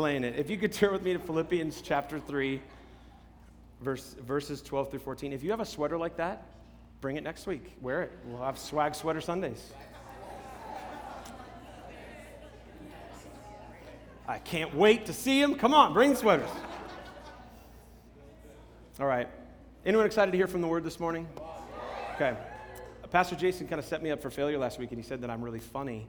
slaying it. If you could turn with me to Philippians chapter 3, verse, verses 12 through 14. If you have a sweater like that, bring it next week. Wear it. We'll have swag sweater Sundays. I can't wait to see him. Come on, bring sweaters. All right. Anyone excited to hear from the word this morning? Okay. Pastor Jason kind of set me up for failure last week, and he said that I'm really funny.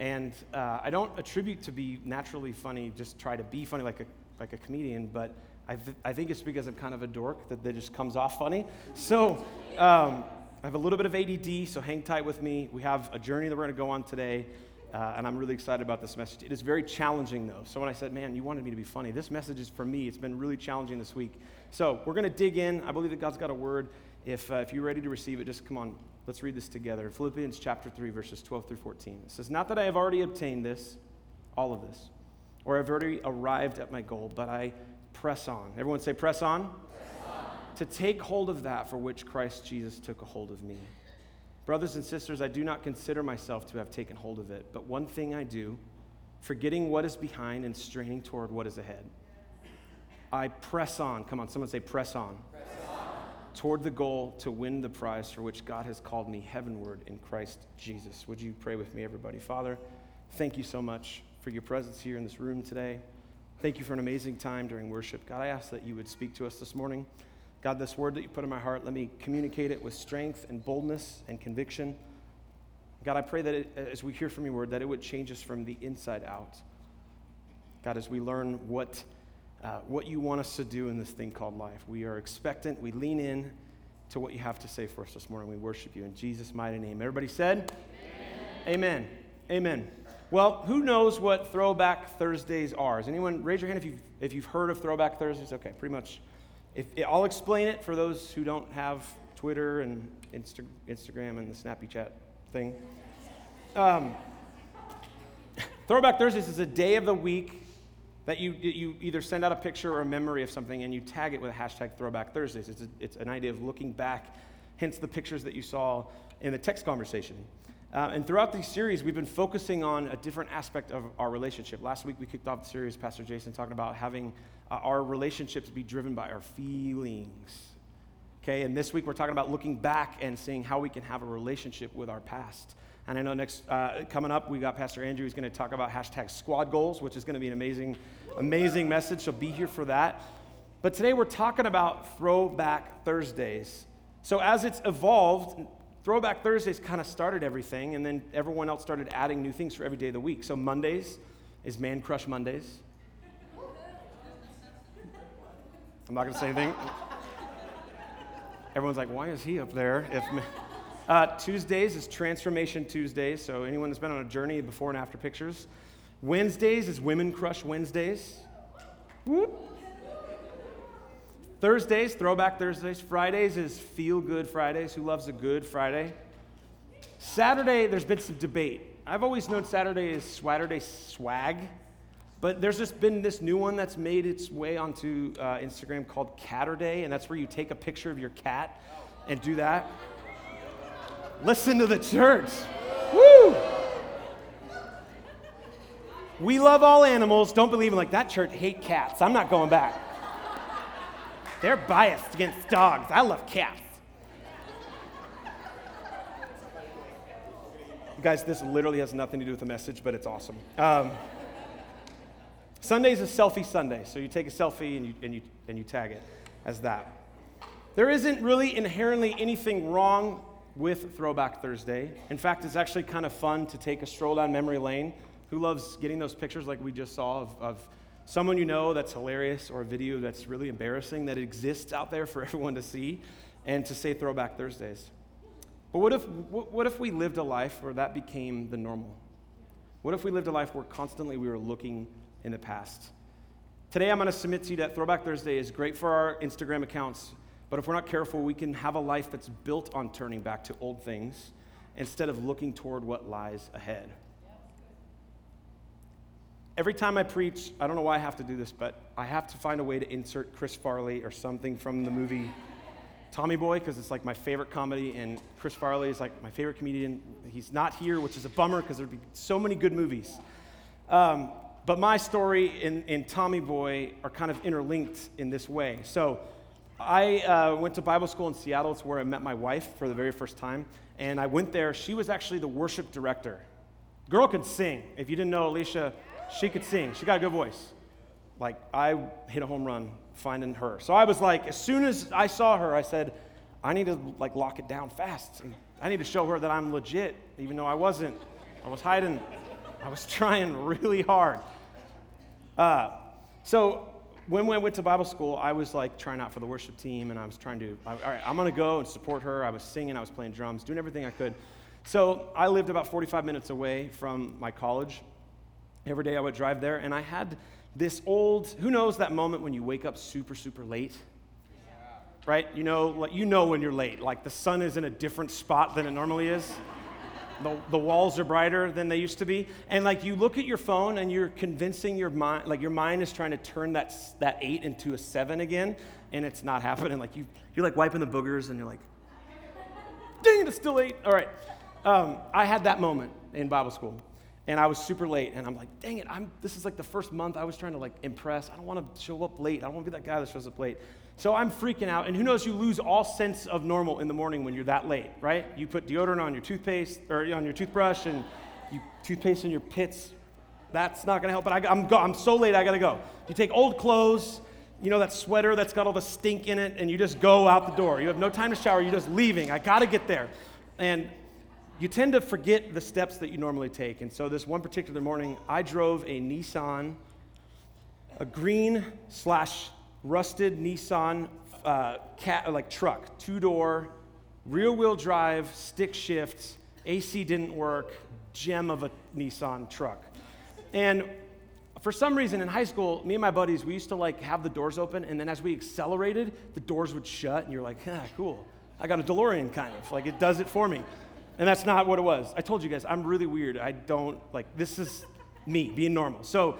And uh, I don't attribute to be naturally funny, just try to be funny like a, like a comedian, but I, th- I think it's because I'm kind of a dork that, that just comes off funny. So um, I have a little bit of ADD, so hang tight with me. We have a journey that we're going to go on today. Uh, and I'm really excited about this message. It is very challenging, though. So when I said, man, you wanted me to be funny, this message is for me. It's been really challenging this week. So we're going to dig in. I believe that God's got a word. If, uh, if you're ready to receive it, just come on. Let's read this together. Philippians chapter 3, verses 12 through 14. It says, Not that I have already obtained this, all of this, or I've already arrived at my goal, but I press on. Everyone say, press on. To take hold of that for which Christ Jesus took a hold of me. Brothers and sisters, I do not consider myself to have taken hold of it, but one thing I do, forgetting what is behind and straining toward what is ahead. I press on. Come on, someone say, press on. Press on. Toward the goal to win the prize for which God has called me heavenward in Christ Jesus. Would you pray with me, everybody? Father, thank you so much for your presence here in this room today. Thank you for an amazing time during worship. God, I ask that you would speak to us this morning. God, this word that you put in my heart, let me communicate it with strength and boldness and conviction. God, I pray that it, as we hear from your word, that it would change us from the inside out. God, as we learn what, uh, what you want us to do in this thing called life, we are expectant, we lean in to what you have to say for us this morning. We worship you in Jesus' mighty name. Everybody said? Amen. Amen. Amen. Well, who knows what Throwback Thursdays are? Does anyone raise your hand if you've, if you've heard of Throwback Thursdays? Okay, pretty much if, I'll explain it for those who don't have Twitter and Insta, Instagram and the Snappy Chat thing. Um, Throwback Thursdays is a day of the week that you, you either send out a picture or a memory of something and you tag it with a hashtag Throwback Thursdays. It's, a, it's an idea of looking back, hence the pictures that you saw in the text conversation. Uh, and throughout these series, we've been focusing on a different aspect of our relationship. Last week, we kicked off the series, Pastor Jason talking about having uh, our relationships be driven by our feelings. Okay, and this week we're talking about looking back and seeing how we can have a relationship with our past. And I know next uh, coming up, we got Pastor Andrew who's going to talk about hashtag squad goals, which is going to be an amazing, amazing message. So be here for that. But today we're talking about Throwback Thursdays. So as it's evolved, Throwback Thursdays kind of started everything, and then everyone else started adding new things for every day of the week. So Mondays is Man Crush Mondays. I'm not going to say anything. Everyone's like, why is he up there? If uh, Tuesdays is Transformation Tuesdays, so anyone that's been on a journey before and after pictures. Wednesdays is Women Crush Wednesdays. Whoop. Thursdays, Throwback Thursdays. Fridays is Feel Good Fridays. Who loves a good Friday? Saturday, there's been some debate. I've always known Saturday is Swatterday swag. But there's just been this new one that's made its way onto uh, Instagram called Caturday, and that's where you take a picture of your cat and do that. Listen to the church. Woo! We love all animals. Don't believe in like that church hate cats. I'm not going back. They're biased against dogs. I love cats. guys, this literally has nothing to do with the message, but it's awesome. Um, Sunday is a selfie Sunday, so you take a selfie and you, and, you, and you tag it as that. There isn't really inherently anything wrong with Throwback Thursday. In fact, it's actually kind of fun to take a stroll down memory lane. Who loves getting those pictures like we just saw of, of someone you know that's hilarious or a video that's really embarrassing that exists out there for everyone to see and to say Throwback Thursdays? But what if, what if we lived a life where that became the normal? What if we lived a life where constantly we were looking in the past. Today, I'm going to submit to you that Throwback Thursday is great for our Instagram accounts, but if we're not careful, we can have a life that's built on turning back to old things instead of looking toward what lies ahead. Every time I preach, I don't know why I have to do this, but I have to find a way to insert Chris Farley or something from the movie Tommy Boy, because it's like my favorite comedy, and Chris Farley is like my favorite comedian. He's not here, which is a bummer because there'd be so many good movies. Um, But my story and, and Tommy Boy are kind of interlinked in this way. So I uh, went to Bible school in Seattle. It's where I met my wife for the very first time. And I went there. She was actually the worship director. Girl could sing. If you didn't know Alicia, she could sing. She got a good voice. Like, I hit a home run finding her. So I was like, as soon as I saw her, I said, I need to like lock it down fast. And I need to show her that I'm legit, even though I wasn't. I was hiding. I was trying really hard. Uh, so when we went to Bible school, I was like trying out for the worship team, and I was trying to, all right, I'm gonna go and support her. I was singing, I was playing drums, doing everything I could. So I lived about 45 minutes away from my college. Every day I would drive there, and I had this old, who knows that moment when you wake up super, super late? Right? You know, like, you know when you're late. Like the sun is in a different spot than it normally is. The, the walls are brighter than they used to be. And like you look at your phone and you're convincing your mind, like your mind is trying to turn that, that eight into a seven again, and it's not happening. Like you, you're like wiping the boogers and you're like, dang it, it's still eight. All right. Um, I had that moment in Bible school and I was super late, and I'm like, dang it, I'm, this is like the first month I was trying to like impress. I don't want to show up late. I don't want to be that guy that shows up late. So I'm freaking out, and who knows, you lose all sense of normal in the morning when you're that late, right? You put deodorant on your toothpaste, or on your toothbrush, and you toothpaste in your pits. That's not gonna help, but I, I'm, go, I'm so late, I gotta go. You take old clothes, you know, that sweater that's got all the stink in it, and you just go out the door. You have no time to shower, you're just leaving. I gotta get there. And you tend to forget the steps that you normally take. And so, this one particular morning, I drove a Nissan, a green slash rusted Nissan uh, cat, like truck, two door, rear wheel drive, stick shift, AC didn't work, gem of a Nissan truck. And for some reason in high school, me and my buddies, we used to like have the doors open, and then as we accelerated, the doors would shut, and you're like, ah, cool. I got a DeLorean kind of, like it does it for me. And that's not what it was. I told you guys, I'm really weird. I don't, like, this is me being normal. So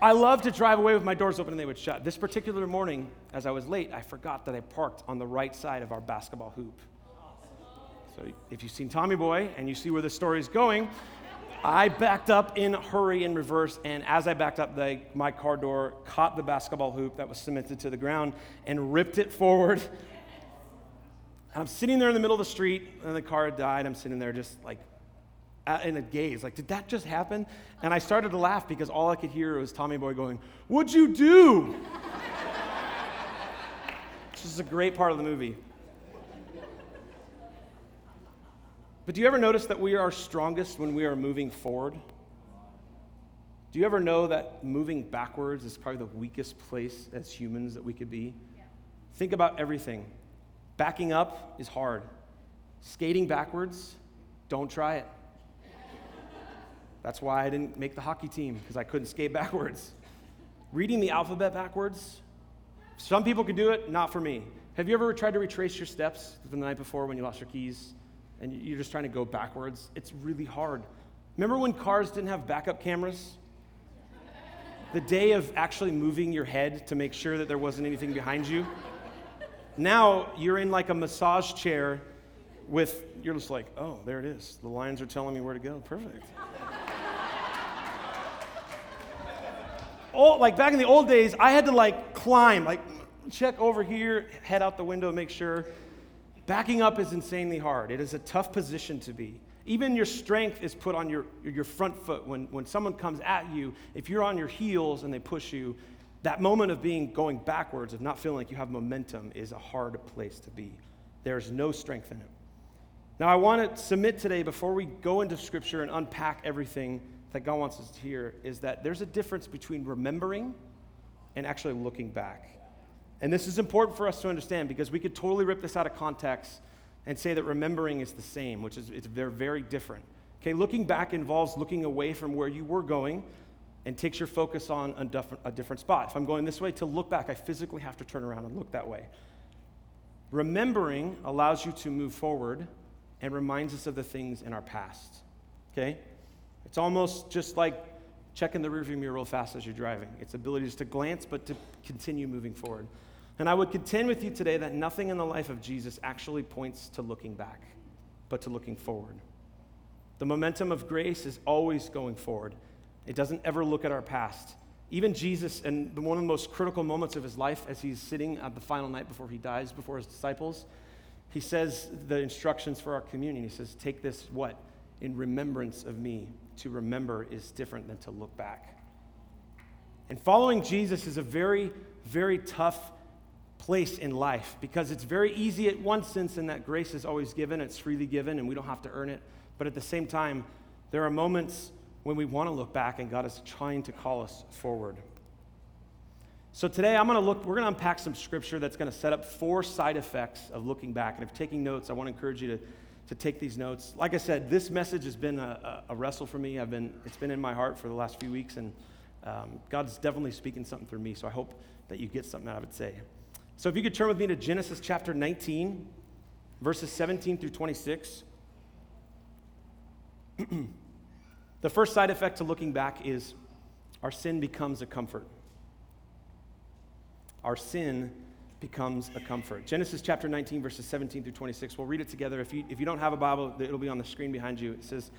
I love to drive away with my doors open and they would shut. This particular morning, as I was late, I forgot that I parked on the right side of our basketball hoop. So if you've seen Tommy Boy and you see where the story is going, I backed up in hurry in reverse, and as I backed up, the, my car door caught the basketball hoop that was cemented to the ground and ripped it forward and I'm sitting there in the middle of the street, and the car had died. I'm sitting there just like in a gaze, like, did that just happen? And I started to laugh because all I could hear was Tommy Boy going, What'd you do? this is a great part of the movie. But do you ever notice that we are strongest when we are moving forward? Do you ever know that moving backwards is probably the weakest place as humans that we could be? Yeah. Think about everything. Backing up is hard. Skating backwards, don't try it. That's why I didn't make the hockey team, because I couldn't skate backwards. Reading the alphabet backwards, some people can do it, not for me. Have you ever tried to retrace your steps from the night before when you lost your keys and you're just trying to go backwards? It's really hard. Remember when cars didn't have backup cameras? The day of actually moving your head to make sure that there wasn't anything behind you? Now you're in like a massage chair with, you're just like, oh, there it is. The lines are telling me where to go. Perfect. Oh, like back in the old days, I had to like climb, like check over here, head out the window, make sure. Backing up is insanely hard. It is a tough position to be. Even your strength is put on your, your front foot. When, when someone comes at you, if you're on your heels and they push you, that moment of being going backwards, of not feeling like you have momentum, is a hard place to be. There's no strength in it. Now, I want to submit today, before we go into Scripture and unpack everything that God wants us to hear, is that there's a difference between remembering and actually looking back. And this is important for us to understand because we could totally rip this out of context and say that remembering is the same, which is it's, they're very different. Okay, looking back involves looking away from where you were going and takes your focus on a different, a different spot. If I'm going this way, to look back, I physically have to turn around and look that way. Remembering allows you to move forward and reminds us of the things in our past. Okay? It's almost just like checking the rearview mirror real fast as you're driving. It's ability just to glance, but to continue moving forward. And I would contend with you today that nothing in the life of Jesus actually points to looking back, but to looking forward. The momentum of grace is always going forward. It doesn't ever look at our past. Even Jesus, in one of the most critical moments of his life as he's sitting at the final night before he dies before his disciples, he says the instructions for our communion. He says, Take this, what? In remembrance of me. To remember is different than to look back. And following Jesus is a very, very tough place in life because it's very easy at one sense in that grace is always given, it's freely given, and we don't have to earn it. But at the same time, there are moments when we want to look back and God is trying to call us forward. So today I'm going to look, we're going to unpack some scripture that's going to set up four side effects of looking back. And if you're taking notes, I want to encourage you to, to take these notes. Like I said, this message has been a, a wrestle for me. I've been, it's been in my heart for the last few weeks, and um, God's definitely speaking something through me. So I hope that you get something out of it today. So if you could turn with me to Genesis chapter 19, verses 17 through 26. the first side effect to looking back is our sin becomes a comfort. Our sin becomes a comfort. Genesis chapter 19, verses 17 through 26. We'll read it together. If you, if you don't have a Bible, it'll be on the screen behind you. It says,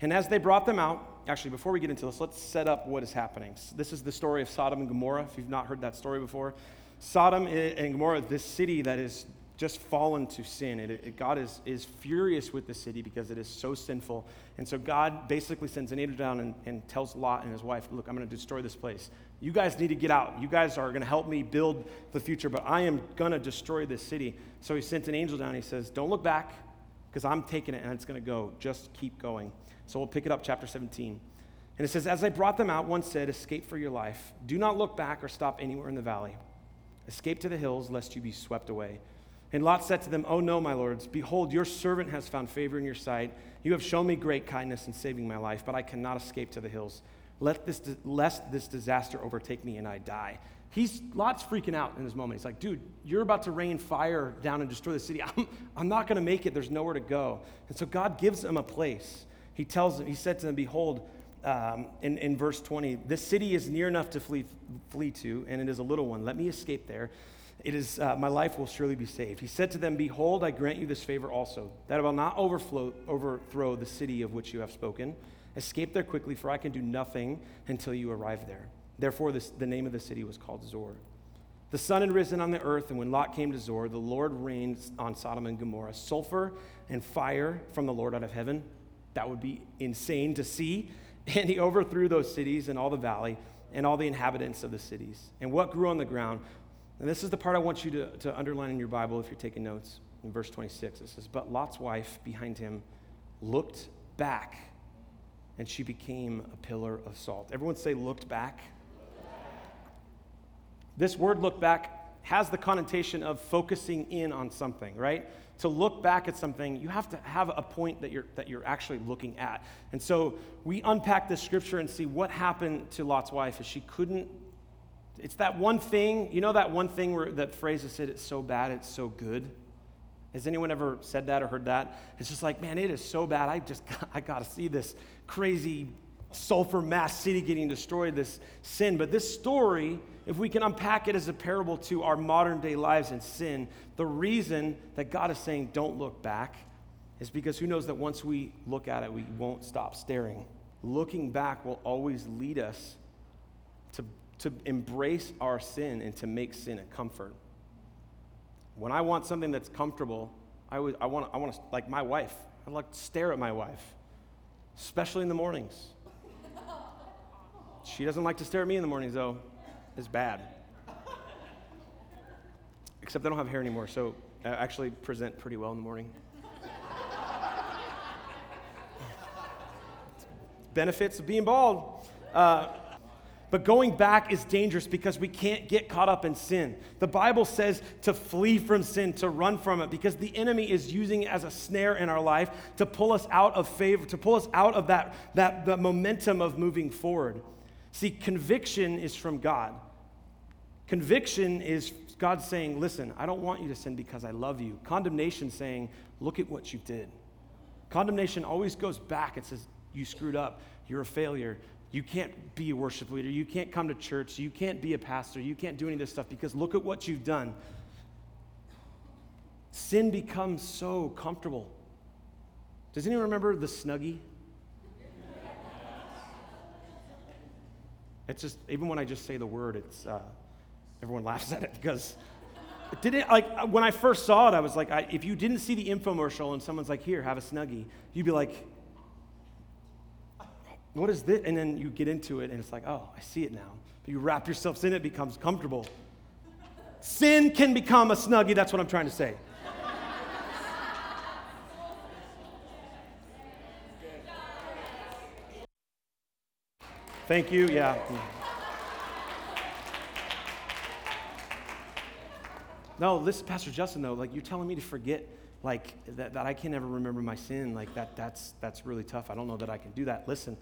And as they brought them out, actually, before we get into this, let's set up what is happening. This is the story of Sodom and Gomorrah, if you've not heard that story before. Sodom and Gomorrah, this city that is just fallen to sin. It, it, God is, is furious with the city because it is so sinful. And so God basically sends an angel down and, and tells Lot and his wife, Look, I'm going to destroy this place. You guys need to get out. You guys are going to help me build the future, but I am going to destroy this city. So he sent an angel down. He says, Don't look back because I'm taking it and it's going to go. Just keep going. So we'll pick it up, chapter 17. And it says, As I brought them out, one said, Escape for your life. Do not look back or stop anywhere in the valley. Escape to the hills, lest you be swept away. And Lot said to them, Oh no, my lords, behold, your servant has found favor in your sight. You have shown me great kindness in saving my life, but I cannot escape to the hills, Let this, lest this disaster overtake me and I die. He's Lot's freaking out in this moment. He's like, dude, you're about to rain fire down and destroy the city. I'm, I'm not going to make it. There's nowhere to go. And so God gives him a place. He tells them, he said to them, behold, um, in, in verse 20, this city is near enough to flee, flee to, and it is a little one. Let me escape there. It is, uh, my life will surely be saved. He said to them, Behold, I grant you this favor also, that I will not overflow, overthrow the city of which you have spoken. Escape there quickly, for I can do nothing until you arrive there. Therefore, this, the name of the city was called Zoar The sun had risen on the earth, and when Lot came to Zoar the Lord rained on Sodom and Gomorrah sulfur and fire from the Lord out of heaven. That would be insane to see. And he overthrew those cities and all the valley and all the inhabitants of the cities. And what grew on the ground? And this is the part I want you to, to underline in your Bible if you're taking notes. In verse 26, it says, But Lot's wife behind him looked back, and she became a pillar of salt. Everyone say, looked back. This word look back has the connotation of focusing in on something, right? to look back at something, you have to have a point that you're, that you're actually looking at. And so we unpack this scripture and see what happened to Lot's wife is she couldn't. It's that one thing, you know, that one thing where that phrase is said, it's so bad, it's so good. Has anyone ever said that or heard that? It's just like, man, it is so bad. I just, I got to see this crazy sulfur mass city getting destroyed, this sin. But this story, if we can unpack it as a parable to our modern day lives and sin, the reason that God is saying don't look back is because who knows that once we look at it, we won't stop staring. Looking back will always lead us to, embrace our sin and to make sin a comfort. When I want something that's comfortable, I, would, I, want, I want to, like my wife, I like to stare at my wife, especially in the mornings. She doesn't like to stare at me in the mornings, though. It's bad. Except I don't have hair anymore, so I actually present pretty well in the morning. Benefits of being bald. Uh, but going back is dangerous because we can't get caught up in sin. The Bible says to flee from sin, to run from it, because the enemy is using it as a snare in our life to pull us out of favor, to pull us out of that, that the momentum of moving forward. See, conviction is from God. Conviction is God saying, Listen, I don't want you to sin because I love you. Condemnation saying, Look at what you did. Condemnation always goes back It says, You screwed up. You're a failure. You can't be a worship leader. You can't come to church. You can't be a pastor. You can't do any of this stuff because look at what you've done. Sin becomes so comfortable. Does anyone remember the Snuggie? It's just, even when I just say the word, it's, uh, everyone laughs at it because it didn't, like, uh, when I first saw it, I was like, I, if you didn't see the infomercial and someone's like, here, have a Snuggie, you'd be like, what is this? And then you get into it and it's like, oh, I see it now. But you wrap yourselves in it, it becomes comfortable. Sin can become a Snuggie, that's what I'm trying to say. Thank you. Yeah. No, listen, Pastor Justin, though, like you're telling me to forget like that, that I can never remember my sin, like that that's that's really tough. I don't know that I can do that. Listen,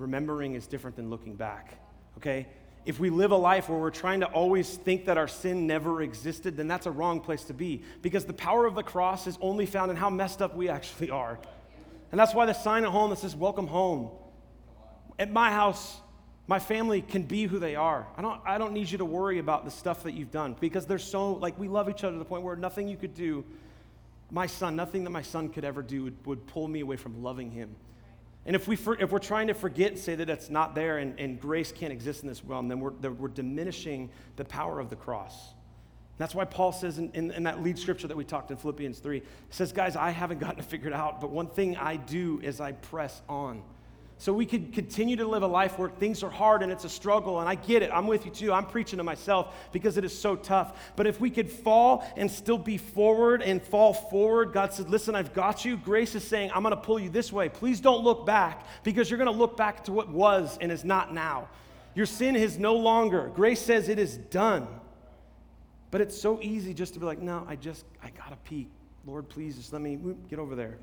remembering is different than looking back. Okay? If we live a life where we're trying to always think that our sin never existed, then that's a wrong place to be. Because the power of the cross is only found in how messed up we actually are. And that's why the sign at home that says, Welcome home, at my house, my family can be who they are. I don't, I don't need you to worry about the stuff that you've done because they're so, like, we love each other to the point where nothing you could do, my son, nothing that my son could ever do would, would pull me away from loving him. And if, we for, if we're trying to forget and say that it's not there and, and grace can't exist in this realm, then we're, then we're diminishing the power of the cross. That's why Paul says in, in, in, that lead scripture that we talked in Philippians 3, says, Guys, I haven't gotten it figured out, but one thing I do is I press on. So we could continue to live a life where things are hard and it's a struggle. And I get it. I'm with you too. I'm preaching to myself because it is so tough. But if we could fall and still be forward and fall forward, God said, Listen, I've got you. Grace is saying, I'm going to pull you this way. Please don't look back because you're going to look back to what was and is not now. Your sin is no longer. Grace says it is done. But it's so easy just to be like, No, I just, I got to peek. Lord, please just let me get over there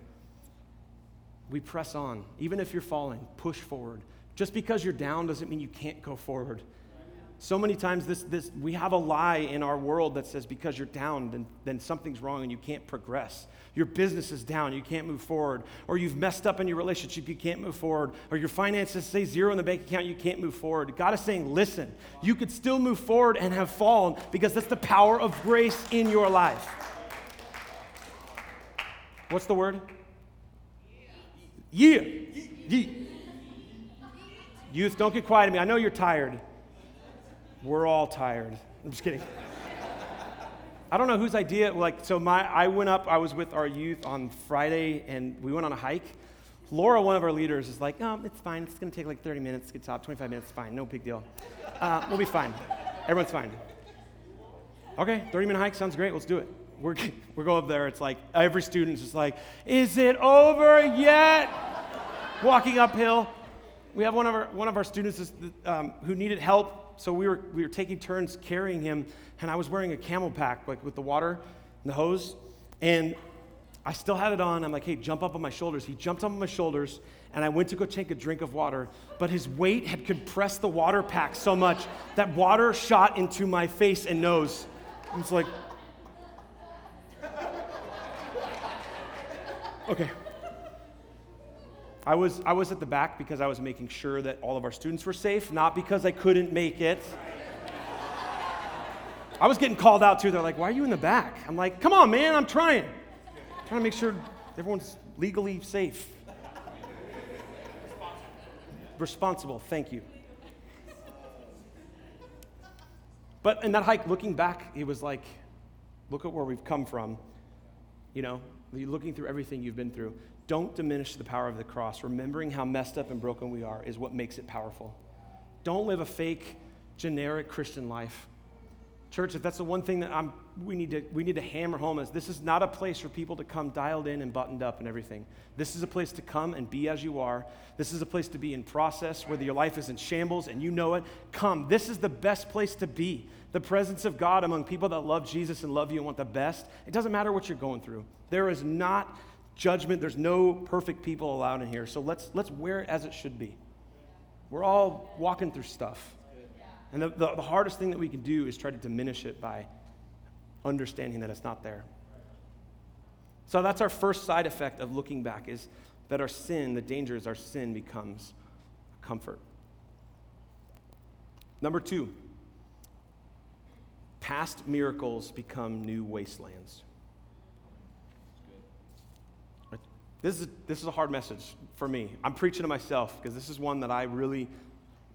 we press on. Even if you're falling, push forward. Just because you're down doesn't mean you can't go forward. So many times this, this, we have a lie in our world that says because you're down, then, then something's wrong and you can't progress. Your business is down, you can't move forward. Or you've messed up in your relationship, you can't move forward. Or your finances say zero in the bank account, you can't move forward. God is saying, listen, you could still move forward and have fallen because that's the power of grace in your life. What's the word? Yeah. yeah. Youth, don't get quiet at me. I know you're tired. We're all tired. I'm just kidding. I don't know whose idea. Like, so my, I went up. I was with our youth on Friday, and we went on a hike. Laura, one of our leaders, is like, "No, it's fine. It's going to take like 30 minutes get top. 25 minutes, fine. No big deal. Uh, we'll be fine. Everyone's fine." Okay, 30 minute hike sounds great. Let's do it we're, we go up there, it's like every student's just like, is it over yet? Walking uphill. We have one of our, one of our students um, who needed help, so we were, we were taking turns carrying him, and I was wearing a CamelBak, like with the water and the hose, and I still had it on. I'm like, hey, jump up on my shoulders. He jumped up on my shoulders, and I went to go take a drink of water, but his weight had compressed the water pack so much that water shot into my face and nose. I was like, Okay. I was, I was at the back because I was making sure that all of our students were safe, not because I couldn't make it. I was getting called out too. They're like, why are you in the back? I'm like, come on, man, I'm trying. I'm trying to make sure everyone's legally safe. Responsible, thank you. But in that hike, looking back, it was like, look at where we've come from. You know, looking through everything you've been through. Don't diminish the power of the cross. Remembering how messed up and broken we are is what makes it powerful. Don't live a fake, generic Christian life. Church, if that's the one thing that I'm, we, need to, we need to hammer home is this is not a place for people to come dialed in and buttoned up and everything. This is a place to come and be as you are. This is a place to be in process, whether your life is in shambles and you know it. Come. This is the best place to be. The presence of God among people that love Jesus and love you and want the best. It doesn't matter what you're going through. There is not judgment. There's no perfect people allowed in here. So let's, let's wear it as it should be. We're all walking through stuff. And the, the, the hardest thing that we can do is try to diminish it by understanding that it's not there. So that's our first side effect of looking back is that our sin, the danger is our sin becomes comfort. Number two, past miracles become new wastelands. This is, this is a hard message for me. I'm preaching to myself because this is one that I really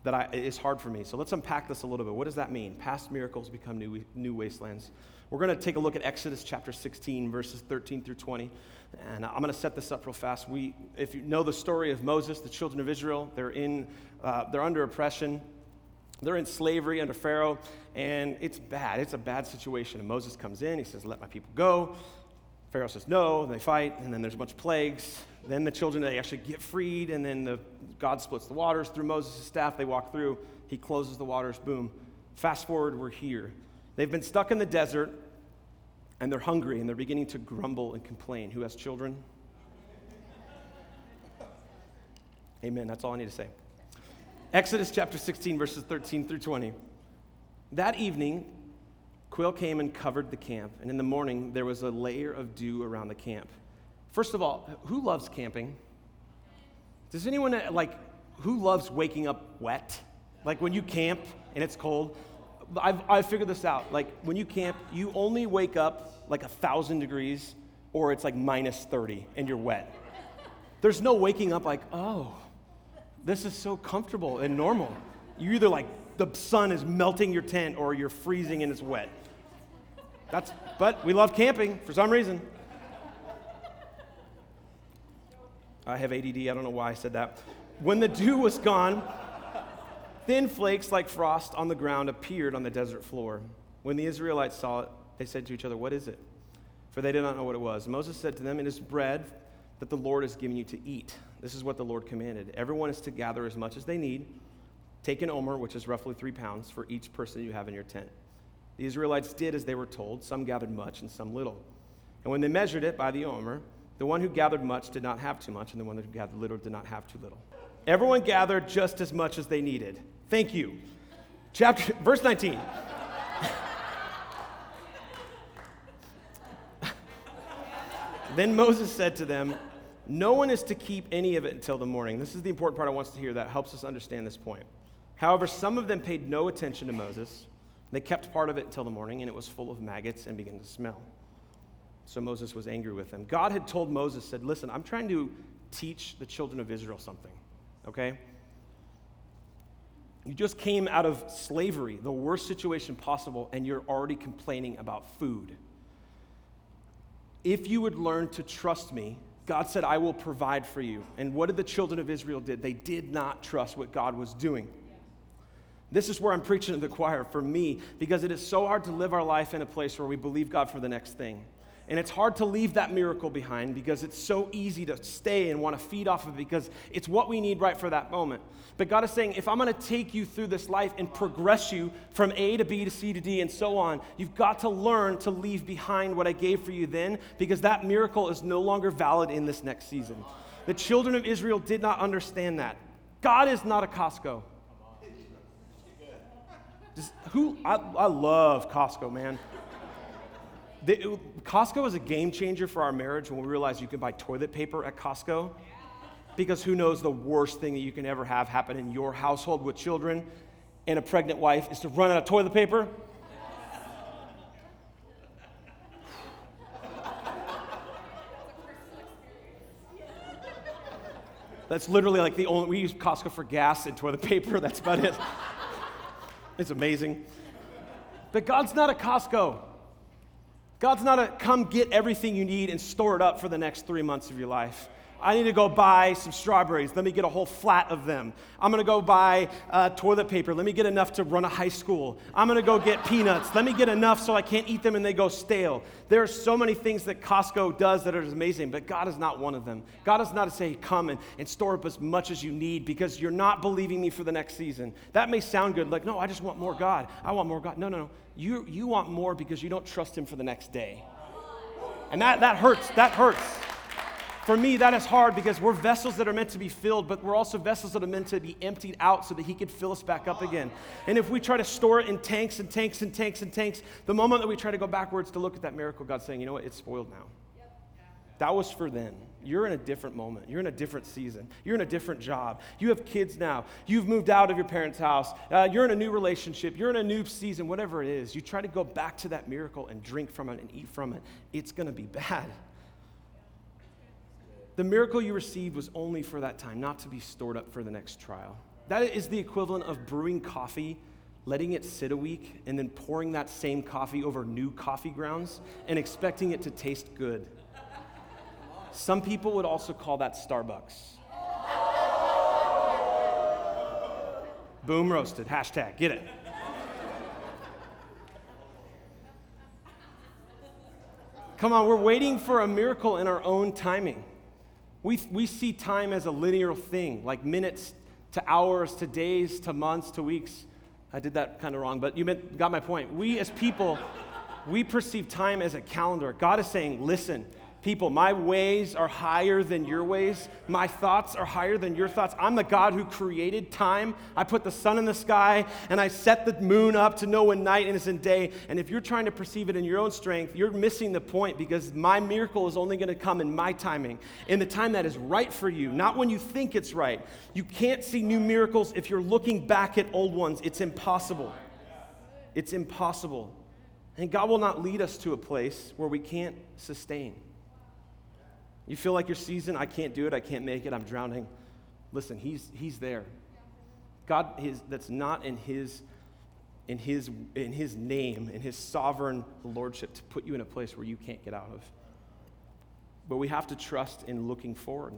that I, is hard for me. So let's unpack this a little bit. What does that mean? Past miracles become new, new wastelands. We're going to take a look at Exodus chapter 16, verses 13 through 20. And I'm going to set this up real fast. We, if you know the story of Moses, the children of Israel, they're, in, uh, they're under oppression. They're in slavery under Pharaoh, and it's bad. It's a bad situation. And Moses comes in, he says, Let my people go. Pharaoh says no, And they fight, and then there's a bunch of plagues. Then the children, they actually get freed, and then the, God splits the waters through Moses' staff. They walk through, he closes the waters, boom. Fast forward, we're here. They've been stuck in the desert, and they're hungry, and they're beginning to grumble and complain. Who has children? Amen. That's all I need to say. Exodus chapter 16, verses 13 through 20. That evening, Quail came and covered the camp, and in the morning there was a layer of dew around the camp. First of all, who loves camping? Does anyone uh, like who loves waking up wet? Like when you camp and it's cold? I've, I've figured this out. Like when you camp, you only wake up like a thousand degrees or it's like minus 30 and you're wet. There's no waking up like, oh, this is so comfortable and normal. You're either like the sun is melting your tent or you're freezing and it's wet. That's, but we love camping for some reason. I have ADD, I don't know why I said that. When the dew was gone, thin flakes like frost on the ground appeared on the desert floor. When the Israelites saw it, they said to each other, What is it? For they did not know what it was. Moses said to them, It is bread that the Lord has given you to eat. This is what the Lord commanded. Everyone is to gather as much as they need. Take an omer, which is roughly three pounds, for each person you have in your tent. The Israelites did as they were told. Some gathered much and some little. And when they measured it by the omer, the one who gathered much did not have too much, and the one who gathered little did not have too little. Everyone gathered just as much as they needed. Thank you. Chapter verse 19. then Moses said to them, No one is to keep any of it until the morning. This is the important part I want us to hear that helps us understand this point. However, some of them paid no attention to Moses they kept part of it until the morning, and it was full of maggots and began to smell. So Moses was angry with them. God had told Moses, said, Listen, I'm trying to teach the children of Israel something, okay? You just came out of slavery, the worst situation possible, and you're already complaining about food. If you would learn to trust me, God said, I will provide for you. And what did the children of Israel did? They did not trust what God was doing. This is where I'm preaching to the choir for me because it is so hard to live our life in a place where we believe God for the next thing. And it's hard to leave that miracle behind because it's so easy to stay and want to feed off of it because it's what we need right for that moment. But God is saying, if I'm going to take you through this life and progress you from A to B to C to D and so on, you've got to learn to leave behind what I gave for you then because that miracle is no longer valid in this next season. The children of Israel did not understand that. God is not a Costco. Just, who I, I love Costco, man. The, Costco was a game changer for our marriage when we realized you can buy toilet paper at Costco. Because who knows the worst thing that you can ever have happen in your household with children and a pregnant wife is to run out of toilet paper? That's literally like the only, we use Costco for gas and toilet paper. That's about it. It's amazing. But God's not a Costco. God's not a come get everything you need and store it up for the next three months of your life. I need to go buy some strawberries. Let me get a whole flat of them. I'm going to go buy uh, toilet paper. Let me get enough to run a high school. I'm going to go get peanuts. Let me get enough so I can't eat them and they go stale. There are so many things that Costco does that are amazing, but God is not one of them. God is not to say, come and, and store up as much as you need because you're not believing me for the next season. That may sound good, like, no, I just want more God. I want more God. No, no, no. You, you want more because you don't trust Him for the next day. And that, that hurts. That hurts. For me, that is hard because we're vessels that are meant to be filled, but we're also vessels that are meant to be emptied out so that He could fill us back up again. And if we try to store it in tanks and tanks and tanks and tanks, the moment that we try to go backwards to look at that miracle, God's saying, you know what, it's spoiled now. That was for then. You're in a different moment. You're in a different season. You're in a different job. You have kids now. You've moved out of your parents' house. Uh, you're in a new relationship. You're in a new season, whatever it is. You try to go back to that miracle and drink from it and eat from it. It's going to be bad. The miracle you received was only for that time, not to be stored up for the next trial. That is the equivalent of brewing coffee, letting it sit a week, and then pouring that same coffee over new coffee grounds and expecting it to taste good. Some people would also call that Starbucks. Boom roasted. Hashtag. Get it. Come on, we're waiting for a miracle in our own timing. We, we see time as a linear thing, like minutes to hours to days to months to weeks. I did that kind of wrong, but you meant, got my point. We as people, we perceive time as a calendar. God is saying, listen, People, my ways are higher than your ways. My thoughts are higher than your thoughts. I'm the God who created time. I put the sun in the sky and I set the moon up to know when night is in day. And if you're trying to perceive it in your own strength, you're missing the point because my miracle is only going to come in my timing, in the time that is right for you, not when you think it's right. You can't see new miracles if you're looking back at old ones. It's impossible. It's impossible. And God will not lead us to a place where we can't sustain. You feel like your season, I can't do it, I can't make it, I'm drowning. Listen, he's, he's there. God is, that's not in his, in, his, in his name, in his sovereign lordship to put you in a place where you can't get out of. But we have to trust in looking forward.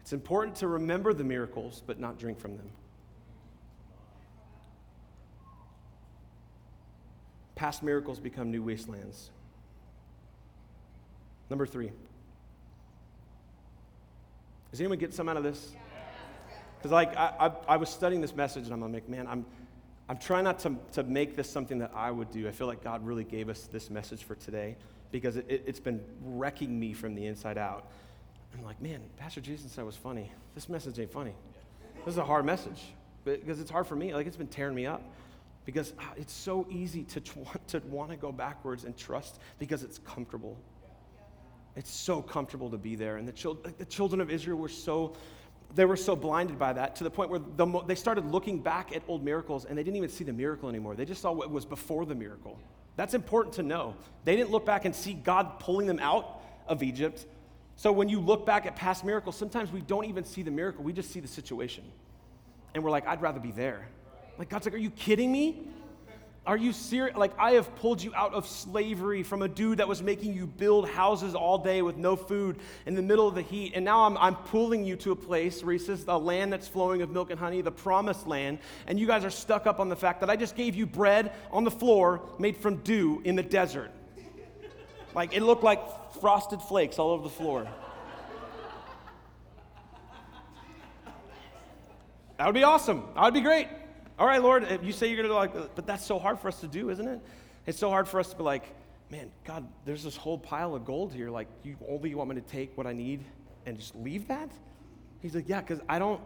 It's important to remember the miracles, but not drink from them. Past miracles become new wastelands. Number three. Does anyone get some out of this? Because like I, I, I, was studying this message and I'm like, man, I'm, I'm trying not to, to make this something that I would do. I feel like God really gave us this message for today because it, it, has been wrecking me from the inside out. I'm like, man, Pastor Jason said it was funny. This message ain't funny. This is a hard message because it's hard for me. Like it's been tearing me up because ah, it's so easy to, to want to go backwards and trust because it's comfortable. It's so comfortable to be there. And the, chil- the children of Israel were so, they were so blinded by that to the point where the mo- they started looking back at old miracles and they didn't even see the miracle anymore. They just saw what was before the miracle. That's important to know. They didn't look back and see God pulling them out of Egypt. So when you look back at past miracles, sometimes we don't even see the miracle, we just see the situation. And we're like, I'd rather be there. Like, God's like, Are you kidding me? Are you serious? Like, I have pulled you out of slavery from a dude that was making you build houses all day with no food in the middle of the heat. And now I'm, I'm pulling you to a place where he says, a land that's flowing of milk and honey, the promised land. And you guys are stuck up on the fact that I just gave you bread on the floor made from dew in the desert. Like, it looked like frosted flakes all over the floor. That would be awesome. That would be great. All right, Lord, you say you're going to like, but that's so hard for us to do, isn't it? It's so hard for us to be like, man, God, there's this whole pile of gold here. Like, you only want me to take what I need and just leave that? He's like, yeah, because I don't,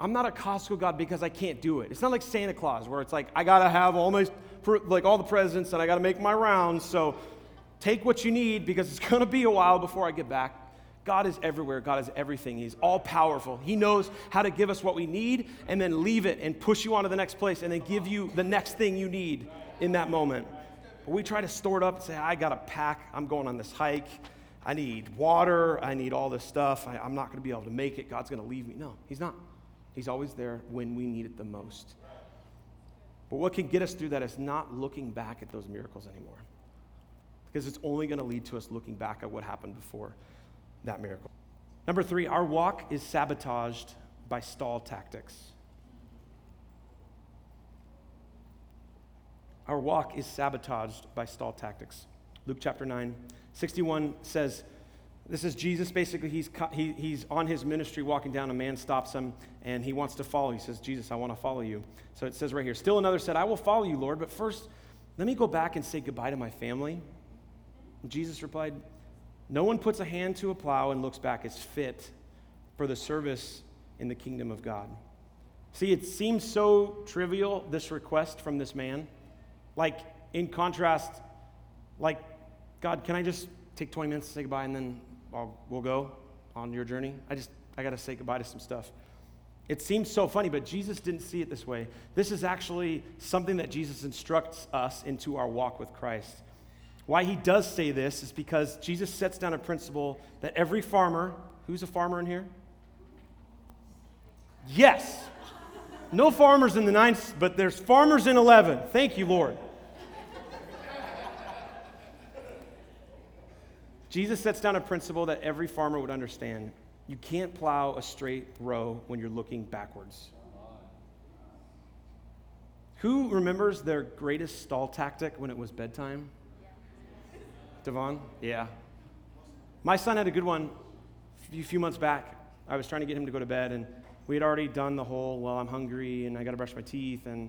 I'm not a Costco God because I can't do it. It's not like Santa Claus where it's like, I got to have all my, like all the presents and I got to make my rounds. So take what you need because it's going to be a while before I get back. God is everywhere. God is everything. He's all powerful. He knows how to give us what we need and then leave it and push you on to the next place and then give you the next thing you need in that moment. But we try to store it up and say, I got to pack. I'm going on this hike. I need water. I need all this stuff. I, am not going to be able to make it. God's going to leave me. No, He's not. He's always there when we need it the most. But what can get us through that is not looking back at those miracles anymore. Because it's only going to lead to us looking back at what happened before that miracle. Number three, our walk is sabotaged by stall tactics. Our walk is sabotaged by stall tactics. Luke chapter 9, 61 says, This is Jesus. Basically, he's, he, he's on his ministry walking down. A man stops him and he wants to follow. He says, Jesus, I want to follow you. So it says right here, Still another said, I will follow you, Lord, but first, let me go back and say goodbye to my family. And Jesus replied, no one puts a hand to a plow and looks back as fit for the service in the kingdom of God. See, it seems so trivial, this request from this man. Like, in contrast, like, God, can I just take 20 minutes to say goodbye and then I'll, we'll go on your journey? I just, I got to say goodbye to some stuff. It seems so funny, but Jesus didn't see it this way. This is actually something that Jesus instructs us into our walk with Christ. Why he does say this is because Jesus sets down a principle that every farmer, who's a farmer in here? Yes. No farmers in the ninth, but there's farmers in 11. Thank you, Lord. Jesus sets down a principle that every farmer would understand. You can't plow a straight row when you're looking backwards. Who remembers their greatest stall tactic when it was bedtime? Devon? Yeah. My son had a good one a few months back. I was trying to get him to go to bed, and we had already done the whole, well, I'm hungry and I got to brush my teeth and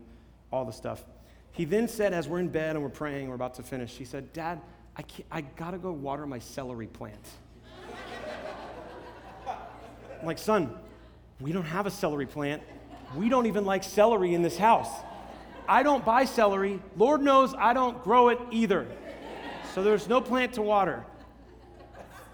all the stuff. He then said, as we're in bed and we're praying, we're about to finish, he said, Dad, I, I got to go water my celery plant. I'm like, son, we don't have a celery plant. We don't even like celery in this house. I don't buy celery. Lord knows I don't grow it either. So there's no plant to water.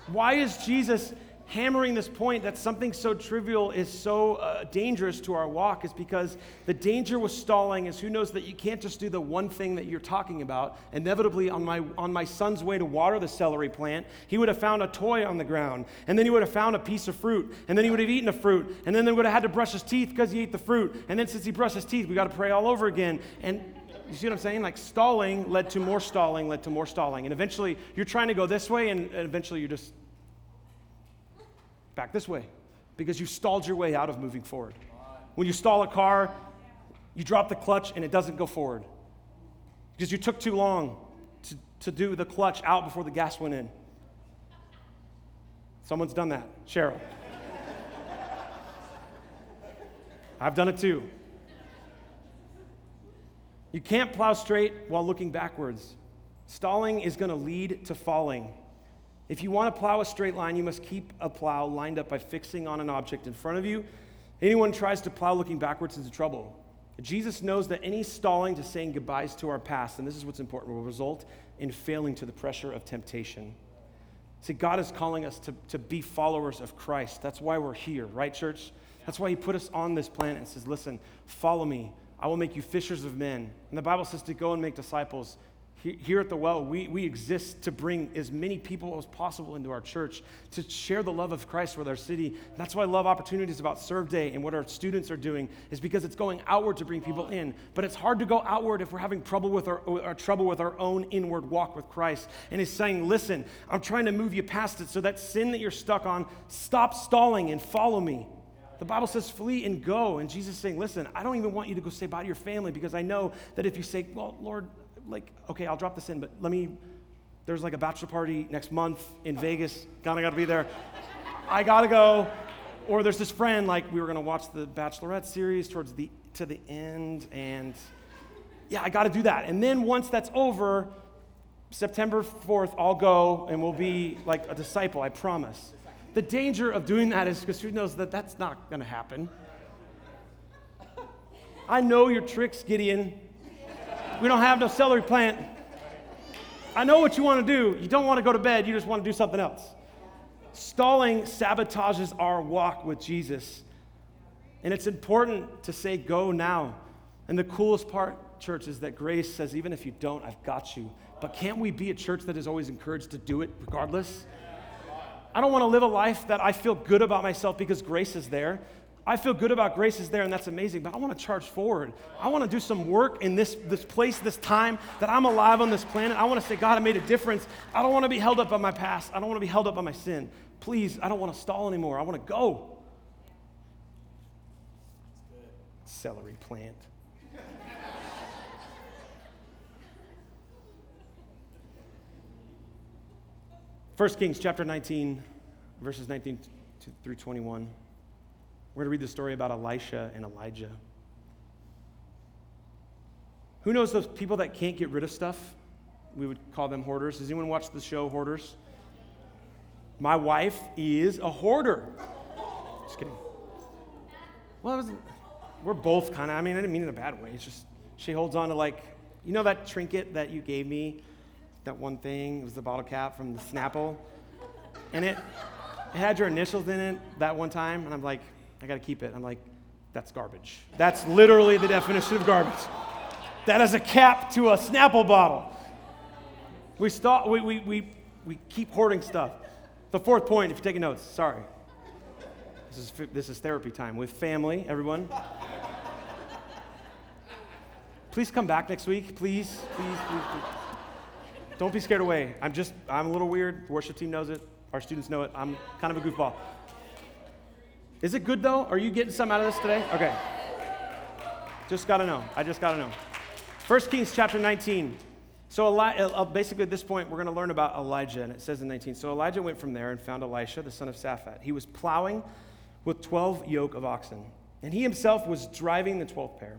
Why is Jesus hammering this point that something so trivial is so uh, dangerous to our walk is because the danger with stalling is who knows that you can't just do the one thing that you're talking about. Inevitably, on my, on my son's way to water the celery plant, he would have found a toy on the ground, and then he would have found a piece of fruit, and then he would have eaten a fruit, and then they would have had to brush his teeth because he ate the fruit, and then since he brushed his teeth, we got to pray all over again. And you see what I'm saying? Like stalling led to more stalling, led to more stalling. And eventually you're trying to go this way, and eventually you're just back this way because you stalled your way out of moving forward. When you stall a car, you drop the clutch and it doesn't go forward because you took too long to, to do the clutch out before the gas went in. Someone's done that. Cheryl. I've done it too. You can't plow straight while looking backwards. Stalling is going to lead to falling. If you want to plow a straight line, you must keep a plow lined up by fixing on an object in front of you. Anyone tries to plow looking backwards is into trouble. Jesus knows that any stalling to saying goodbyes to our past, and this is what's important, will result in failing to the pressure of temptation. See, God is calling us to, to be followers of Christ. That's why we're here, right, church? That's why He put us on this planet and says, Listen, follow me. I will make you fishers of men. And the Bible says to go and make disciples here at the well, we, we exist to bring as many people as possible into our church, to share the love of Christ with our city. That's why I love opportunities about Serve Day and what our students are doing, is because it's going outward to bring people in. But it's hard to go outward if we're having trouble with our, our trouble with our own inward walk with Christ. And he's saying, listen, I'm trying to move you past it so that sin that you're stuck on, stop stalling and follow me. The Bible says flee and go. And Jesus is saying, listen, I don't even want you to go say bye to your family because I know that if you say, well, Lord, like, okay, I'll drop this in, but let me, there's like a bachelor party next month in Vegas. Gotta gotta be there. I gotta go. Or there's this friend, like, we were gonna watch the Bachelorette series towards the, to the end, and yeah, I gotta do that. And then once that's over, September 4th, I'll go and we'll be like a disciple, I promise. The danger of doing that is because who knows that that's not gonna happen. I know your tricks, Gideon. We don't have no celery plant. I know what you want to do. You don't want to go to bed, you just want to do something else. Stalling sabotages our walk with Jesus. And it's important to say, go now. And the coolest part, church, is that grace says, even if you don't, I've got you. But can't we be a church that is always encouraged to do it regardless? I don't want to live a life that I feel good about myself because grace is there. I feel good about grace is there, and that's amazing, but I want to charge forward. I want to do some work in this, this place, this time that I'm alive on this planet. I want to say, God, I made a difference. I don't want to be held up by my past. I don't want to be held up by my sin. Please, I don't want to stall anymore. I want to go. Celery plant. First Kings chapter 19, verses 19 through 21. We're going to read the story about Elisha and Elijah. Who knows those people that can't get rid of stuff? We would call them hoarders. Does anyone watch the show Hoarders? My wife is a hoarder. Just kidding. Well, was, we're both kind of, I mean, I didn't mean it in a bad way. It's just, she holds on to like, you know that trinket that you gave me? That one thing? It was the bottle cap from the Snapple. And it, it had your initials in it that one time. And I'm like, I got to keep it. I'm like, that's garbage. That's literally the definition of garbage. That is a cap to a Snapple bottle. We, stop, we, we, we, we keep hoarding stuff. The fourth point, if you're taking notes, sorry. This is, this is therapy time with family, everyone. Please come back next week. Please, please, please, please. Don't be scared away. I'm just, I'm a little weird. The worship team knows it. Our students know it. I'm kind of a goofball. Is it good though? Are you getting some out of this today? Okay. Just got to know. I just got to know. 1 Kings chapter 19. So, Eli- uh, uh, basically, at this point, we're going to learn about Elijah, and it says in 19. So, Elijah went from there and found Elisha, the son of Shaphat. He was plowing with 12 yoke of oxen, and he himself was driving the 12th pair.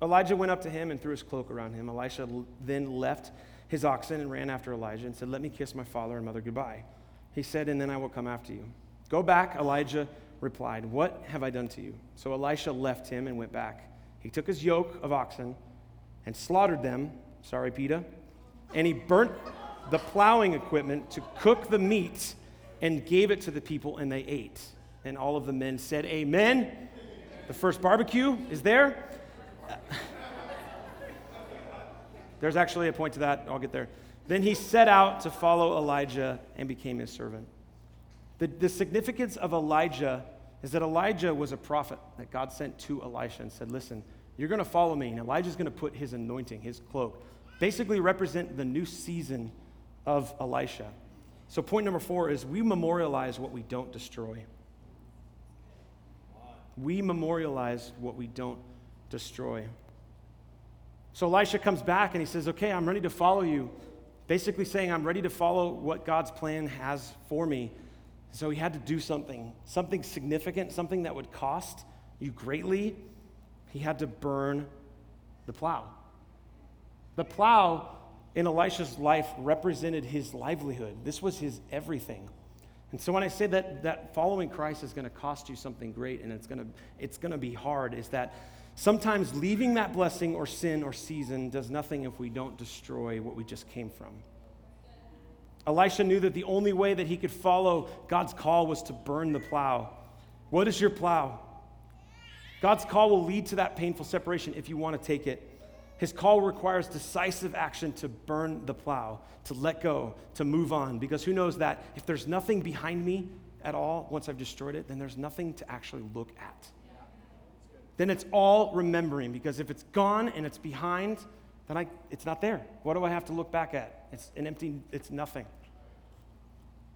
Elijah went up to him and threw his cloak around him. Elisha then left his oxen and ran after Elijah and said, Let me kiss my father and mother goodbye. He said, And then I will come after you. Go back, Elijah replied, What have I done to you? So Elisha left him and went back. He took his yoke of oxen and slaughtered them. Sorry, Peter. And he burnt the plowing equipment to cook the meat and gave it to the people, and they ate. And all of the men said, Amen. The first barbecue is there. There's actually a point to that. I'll get there. Then he set out to follow Elijah and became his servant. The, the significance of Elijah is that Elijah was a prophet that God sent to Elisha and said, Listen, you're going to follow me. And Elijah's going to put his anointing, his cloak, basically represent the new season of Elisha. So, point number four is we memorialize what we don't destroy. We memorialize what we don't destroy. So Elisha comes back and he says, Okay, I'm ready to follow you. Basically saying, I'm ready to follow what God's plan has for me. So he had to do something, something significant, something that would cost you greatly. He had to burn the plow. The plow in Elisha's life represented his livelihood. This was his everything. And so when I say that, that following Christ is going to cost you something great and it's going to, it's going to be hard, is that sometimes leaving that blessing or sin or season does nothing if we don't destroy what we just came from. Elisha knew that the only way that he could follow God's call was to burn the plow. What is your plow? God's call will lead to that painful separation if you want to take it. His call requires decisive action to burn the plow, to let go, to move on. Because who knows that if there's nothing behind me at all once I've destroyed it, then there's nothing to actually look at. Then it's all remembering. Because if it's gone and it's behind, then I, it's not there. What do I have to look back at? It's an empty, it's nothing.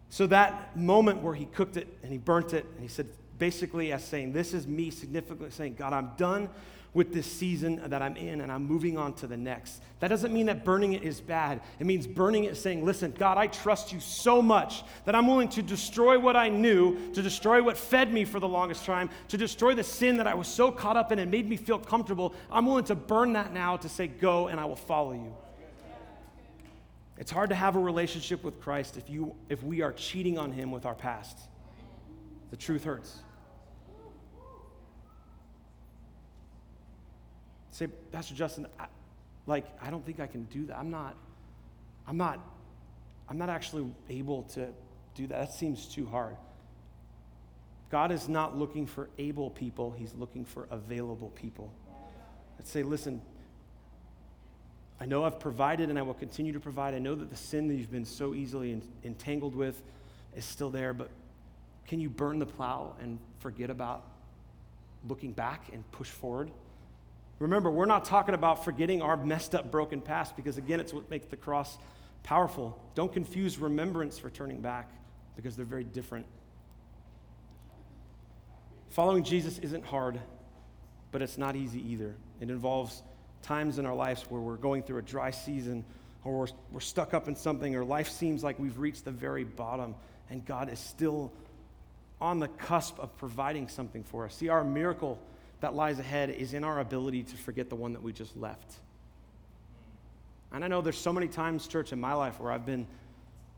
So that moment where he cooked it and he burnt it, and he said, basically, as saying, This is me significantly saying, God, I'm done with this season that I'm in and I'm moving on to the next. That doesn't mean that burning it is bad. It means burning it saying, Listen, God, I trust you so much that I'm willing to destroy what I knew, to destroy what fed me for the longest time, to destroy the sin that I was so caught up in and made me feel comfortable. I'm willing to burn that now to say, Go and I will follow you. It's hard to have a relationship with Christ if, you, if we are cheating on Him with our past. The truth hurts. Say, Pastor Justin, I, like, I don't think I can do that. I'm not, I'm not, I'm not actually able to do that. That seems too hard. God is not looking for able people, He's looking for available people. Let's say, listen, I know I've provided and I will continue to provide. I know that the sin that you've been so easily entangled with is still there, but can you burn the plow and forget about looking back and push forward? Remember, we're not talking about forgetting our messed up, broken past because, again, it's what makes the cross powerful. Don't confuse remembrance for turning back because they're very different. Following Jesus isn't hard, but it's not easy either. It involves times in our lives where we're going through a dry season or we're, we're stuck up in something or life seems like we've reached the very bottom and God is still on the cusp of providing something for us. See, our miracle that lies ahead is in our ability to forget the one that we just left. And I know there's so many times, church, in my life where I've been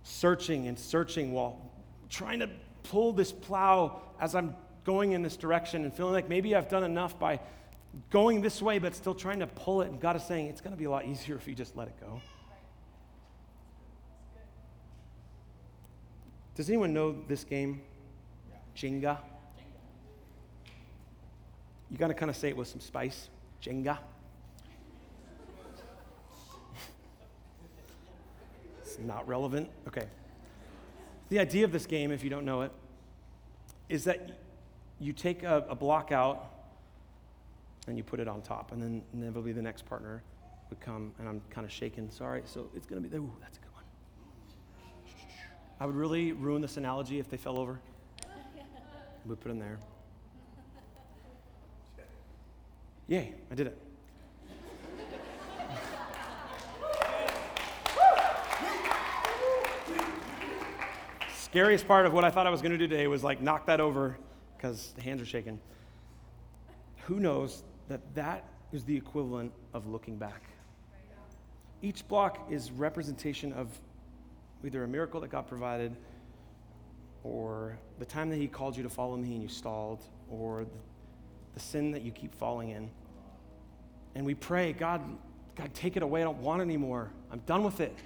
searching and searching while trying to pull this plow as I'm going in this direction and feeling like maybe I've done enough by going this way, but still trying to pull it. And God is saying it's going to be a lot easier if you just let it go. Does anyone know this game? Jenga. You got to kind of say it with some spice. Jenga. it's not relevant. Okay. The idea of this game, if you don't know it, is that you take a, a block out and you put it on top, and then inevitably the next partner would come, and I'm kind of shaking. Sorry. So it's going to be, there. ooh, that's a good one. I would really ruin this analogy if they fell over. We put them there. Yay, I did it. Scariest part of what I thought I was going to do today was like knock that over because the hands are shaking. Who knows that that is the equivalent of looking back? Each block is representation of either a miracle that God provided or the time that he called you to follow me and you stalled or the sin that you keep falling in. And we pray, God, God, take it away. I don't want it anymore. I'm done with it.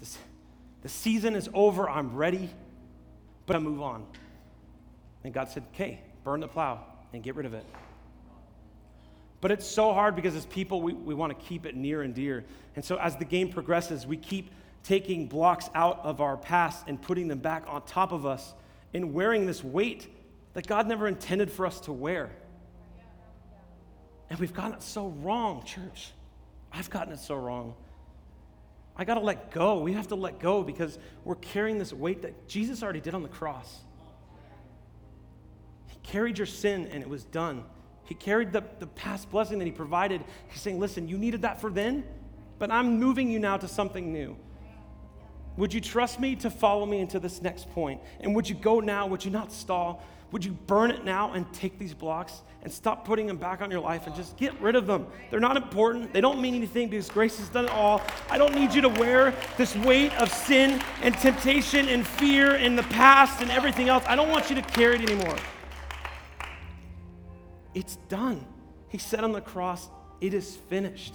This, the season is over. I'm ready, but I move on. And God said, okay, burn the plow and get rid of it. But it's so hard because as people, we, we want to keep it near and dear. And so as the game progresses, we keep taking blocks out of our past and putting them back on top of us and wearing this weight that God never intended for us to wear. And we've gotten it so wrong, church. I've gotten it so wrong. I got to let go. We have to let go because we're carrying this weight that Jesus already did on the cross. He carried your sin and it was done. He carried the, the past blessing that He provided. He's saying, Listen, you needed that for then, but I'm moving you now to something new. Would you trust me to follow me into this next point? And would you go now? Would you not stall? Would you burn it now and take these blocks and stop putting them back on your life and just get rid of them? They're not important. They don't mean anything because grace has done it all. I don't need you to wear this weight of sin and temptation and fear and the past and everything else. I don't want you to carry it anymore. It's done. He said on the cross, It is finished.